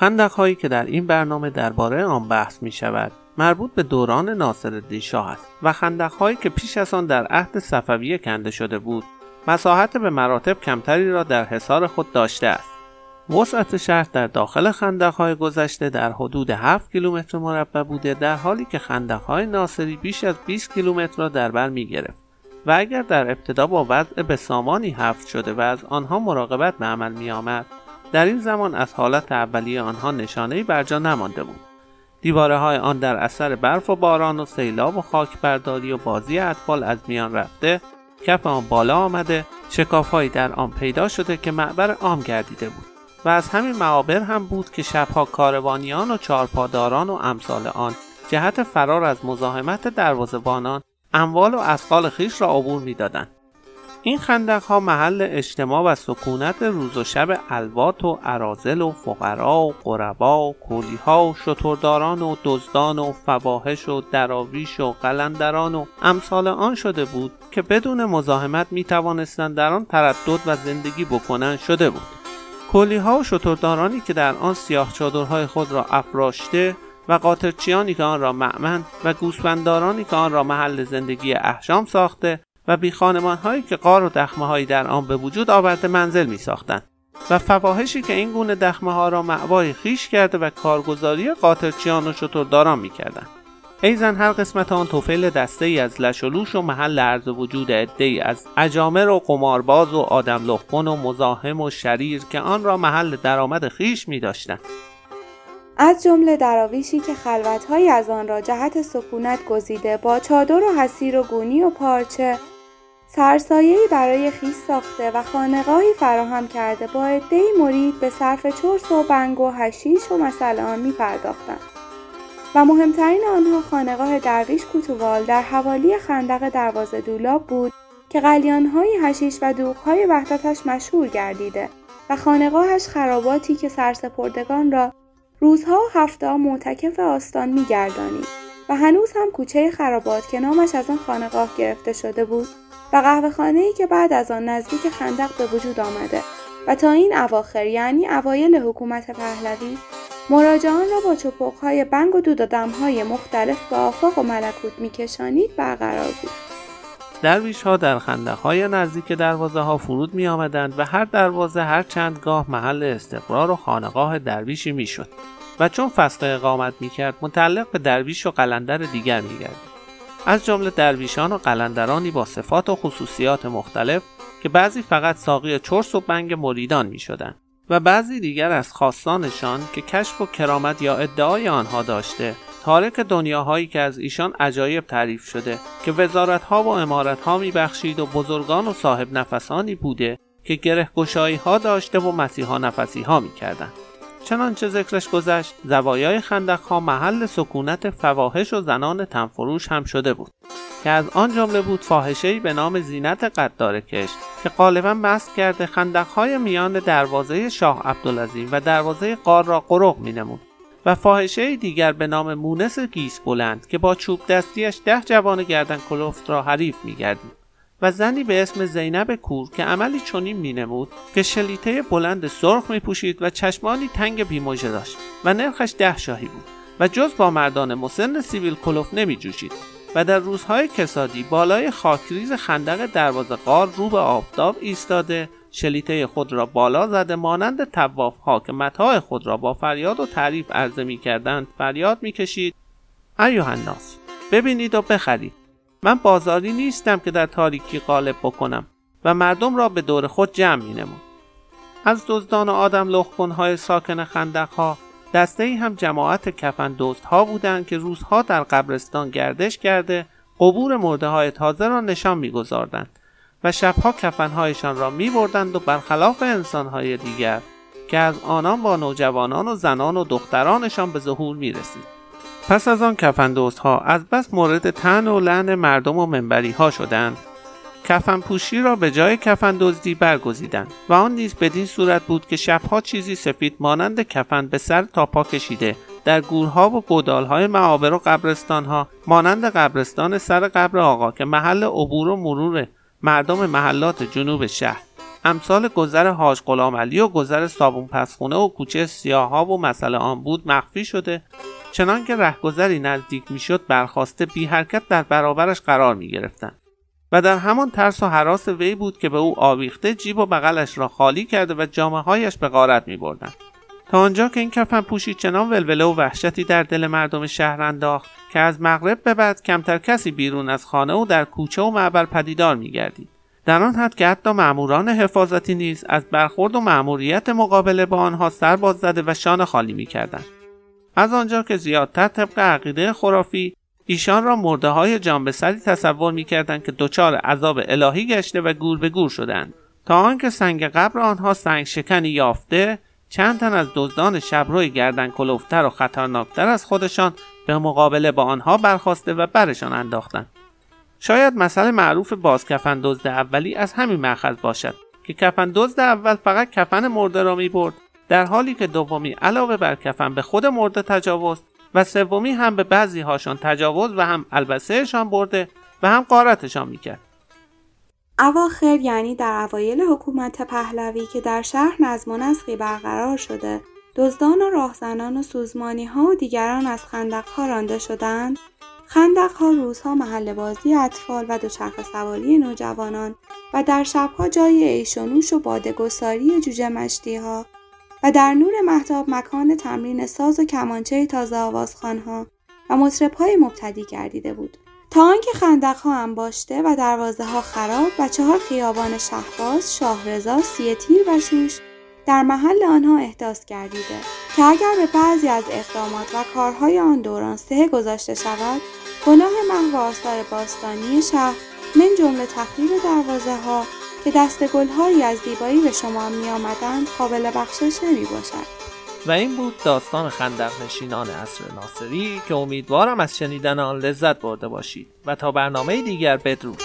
خندق هایی که در این برنامه درباره آن بحث می شود مربوط به دوران ناصرالدین شاه است و خندق هایی که پیش از آن در عهد صفویه کنده شده بود مساحت به مراتب کمتری را در حصار خود داشته است. وسعت شهر در داخل های گذشته در حدود 7 کیلومتر مربع بوده در حالی که های ناصری بیش از 20 کیلومتر را در بر می گرفت و اگر در ابتدا با وضع به سامانی حفظ شده و از آنها مراقبت به عمل می آمد در این زمان از حالت اولیه آنها نشانه بر جا نمانده بود. دیواره های آن در اثر برف و باران و سیلاب و خاکبرداری و بازی اطفال از میان رفته کف آن بالا آمده شکافهایی در آن پیدا شده که معبر عام گردیده بود. و از همین معابر هم بود که شبها کاروانیان و چارپاداران و امثال آن جهت فرار از مزاحمت دروازهبانان اموال و اسقال خیش را عبور می‌دادند. این خندق ها محل اجتماع و سکونت روز و شب الوات و عرازل و فقرا و قربا و کولی ها و شترداران و دزدان و فواهش و دراویش و قلندران و امثال آن شده بود که بدون مزاحمت می توانستند در آن تردد و زندگی بکنند شده بود. کلی ها و شتردارانی که در آن سیاه چادرهای خود را افراشته و قاطرچیانی که آن را معمن و گوسفنددارانی که آن را محل زندگی احشام ساخته و بی هایی که قار و دخمه هایی در آن به وجود آورده منزل می ساختند و فواحشی که این گونه دخمه ها را معوای خیش کرده و کارگزاری قاطرچیان و شترداران می کردن. ایزن هر قسمت آن توفیل دسته ای از لش و لوش و محل عرض وجود عده ای از اجامر و قمارباز و آدم لخبن و مزاحم و شریر که آن را محل درآمد خیش می داشتن. از جمله دراویشی که خلوتهایی از آن را جهت سکونت گزیده با چادر و حسیر و گونی و پارچه سرسایه‌ای برای خیس ساخته و خانقاهی فراهم کرده با عدهای مرید به صرف چرس و بنگ و هشیش و آن می پرداختند. و مهمترین آنها خانقاه درویش کوتوال در حوالی خندق دروازه دولاب بود که قلیانهای هشیش و دوغهای وحدتش مشهور گردیده و خانقاهش خراباتی که سرسپردگان را روزها و هفته معتکف آستان میگردانید و هنوز هم کوچه خرابات که نامش از آن خانقاه گرفته شده بود و قهوه ای که بعد از آن نزدیک خندق به وجود آمده و تا این اواخر یعنی اوایل حکومت پهلوی مراجعان را با چپقهای بنگ و دودادمهای مختلف به آفاق و ملکوت میکشانید برقرار بود. درویش ها در خندق های نزدیک دروازه ها فرود می آمدند و هر دروازه هر چند گاه محل استقرار و خانقاه درویشی می شد و چون فصل اقامت می کرد متعلق به درویش و قلندر دیگر می گرد. از جمله درویشان و قلندرانی با صفات و خصوصیات مختلف که بعضی فقط ساقی چرس و بنگ مریدان می شدند و بعضی دیگر از خواستانشان که کشف و کرامت یا ادعای آنها داشته تارک دنیاهایی که از ایشان عجایب تعریف شده که وزارتها و امارتها میبخشید و بزرگان و صاحب نفسانی بوده که گره گشایی ها داشته و مسیحا نفسی ها می‌کردند. چنانچه ذکرش گذشت زوایای خندق ها محل سکونت فواحش و زنان تنفروش هم شده بود که از آن جمله بود فاحشهای به نام زینت قدار کش که غالبا بست کرده خندقهای میان دروازه شاه عبدالعظیم و دروازه قار را قرق مینمود. و فاحشه دیگر به نام مونس گیس بلند که با چوب دستیش ده جوان گردن کلفت را حریف میگردید و زنی به اسم زینب کور که عملی چنین مینمود که شلیته بلند سرخ میپوشید و چشمانی تنگ بیموجه داشت و نرخش ده شاهی بود و جز با مردان مسن سیویل کلوف نمی جوشید و در روزهای کسادی بالای خاکریز خندق دروازه قار رو به آفتاب ایستاده شلیته خود را بالا زده مانند تواف ها که متاع خود را با فریاد و تعریف عرضه می کردند فریاد می کشید ایوه الناس ببینید و بخرید. من بازاری نیستم که در تاریکی غالب بکنم و مردم را به دور خود جمع می نمون. از دزدان و آدم های ساکن خندق ها دسته ای هم جماعت کفن دوست ها بودند که روزها در قبرستان گردش کرده قبور مرده های تازه را نشان میگذاردند. و شبها کفنهایشان را می بردند و برخلاف انسانهای دیگر که از آنان با نوجوانان و زنان و دخترانشان به ظهور می رسید. پس از آن کفندوست ها از بس مورد تن و لعن مردم و منبری ها شدند کفن پوشی را به جای کفن دزدی برگزیدند و آن نیز بدین صورت بود که شبها چیزی سفید مانند کفن به سر تا پا کشیده در گورها و گودالهای معابر و قبرستانها مانند قبرستان سر قبر آقا که محل عبور و مرور مردم محلات جنوب شهر امثال گذر حاج غلام علی و گذر صابون پسخونه و کوچه سیاها و مسئله آن بود مخفی شده چنان که رهگذری نزدیک می‌شد برخواسته بی حرکت در برابرش قرار می گرفتن. و در همان ترس و حراس وی بود که به او آویخته جیب و بغلش را خالی کرده و جامعه هایش به غارت می بردن. تا آنجا که این کفن پوشید چنان ولوله و وحشتی در دل مردم شهر انداخت که از مغرب به بعد کمتر کسی بیرون از خانه و در کوچه و معبر پدیدار می گردید. در آن حد که حتی ماموران حفاظتی نیز از برخورد و مأموریت مقابله با آنها سر باز زده و شانه خالی می‌کردند از آنجا که زیادتر طبق عقیده خرافی ایشان را مرده های جان سری تصور می‌کردند که دچار عذاب الهی گشته و گور به گور شدند تا آنکه سنگ قبر آنها سنگ شکنی یافته چند تن از دزدان شبروی گردن کلوفتر و خطرناکتر از خودشان به مقابله با آنها برخواسته و برشان انداختند شاید مسئله معروف باز کفن دزد اولی از همین مأخذ باشد که کفن دزد اول فقط کفن مرده را می برد در حالی که دومی علاوه بر کفن به خود مرده تجاوز و سومی هم به بعضی هاشان تجاوز و هم البسهشان برده و هم قارتشان می‌کرد. اواخر یعنی در اوایل حکومت پهلوی که در شهر نظم و نسقی برقرار شده دزدان و راهزنان و سوزمانی ها و دیگران از خندق ها رانده شدند. خندق ها روزها محل بازی اطفال و دوچرخه سواری نوجوانان و در شبها جای عیش و بادگساری جوجه مشتی ها و در نور محتاب مکان تمرین ساز و کمانچه تازه آوازخانها و مطرب های مبتدی گردیده بود. تا آنکه خندق ها انباشته و دروازه ها خراب و چهار خیابان شهباز، شاهرضا، سی تیر و شوش در محل آنها احداث گردیده که اگر به بعضی از اقدامات و کارهای آن دوران سه گذاشته شود گناه محو آثار باستانی شهر من جمله تخریب دروازه ها که دست گلهایی از زیبایی به شما می آمدند قابل بخشش نمی باشد. و این بود داستان خندق نشینان عصر ناصری که امیدوارم از شنیدن آن لذت برده باشید و تا برنامه دیگر بدرود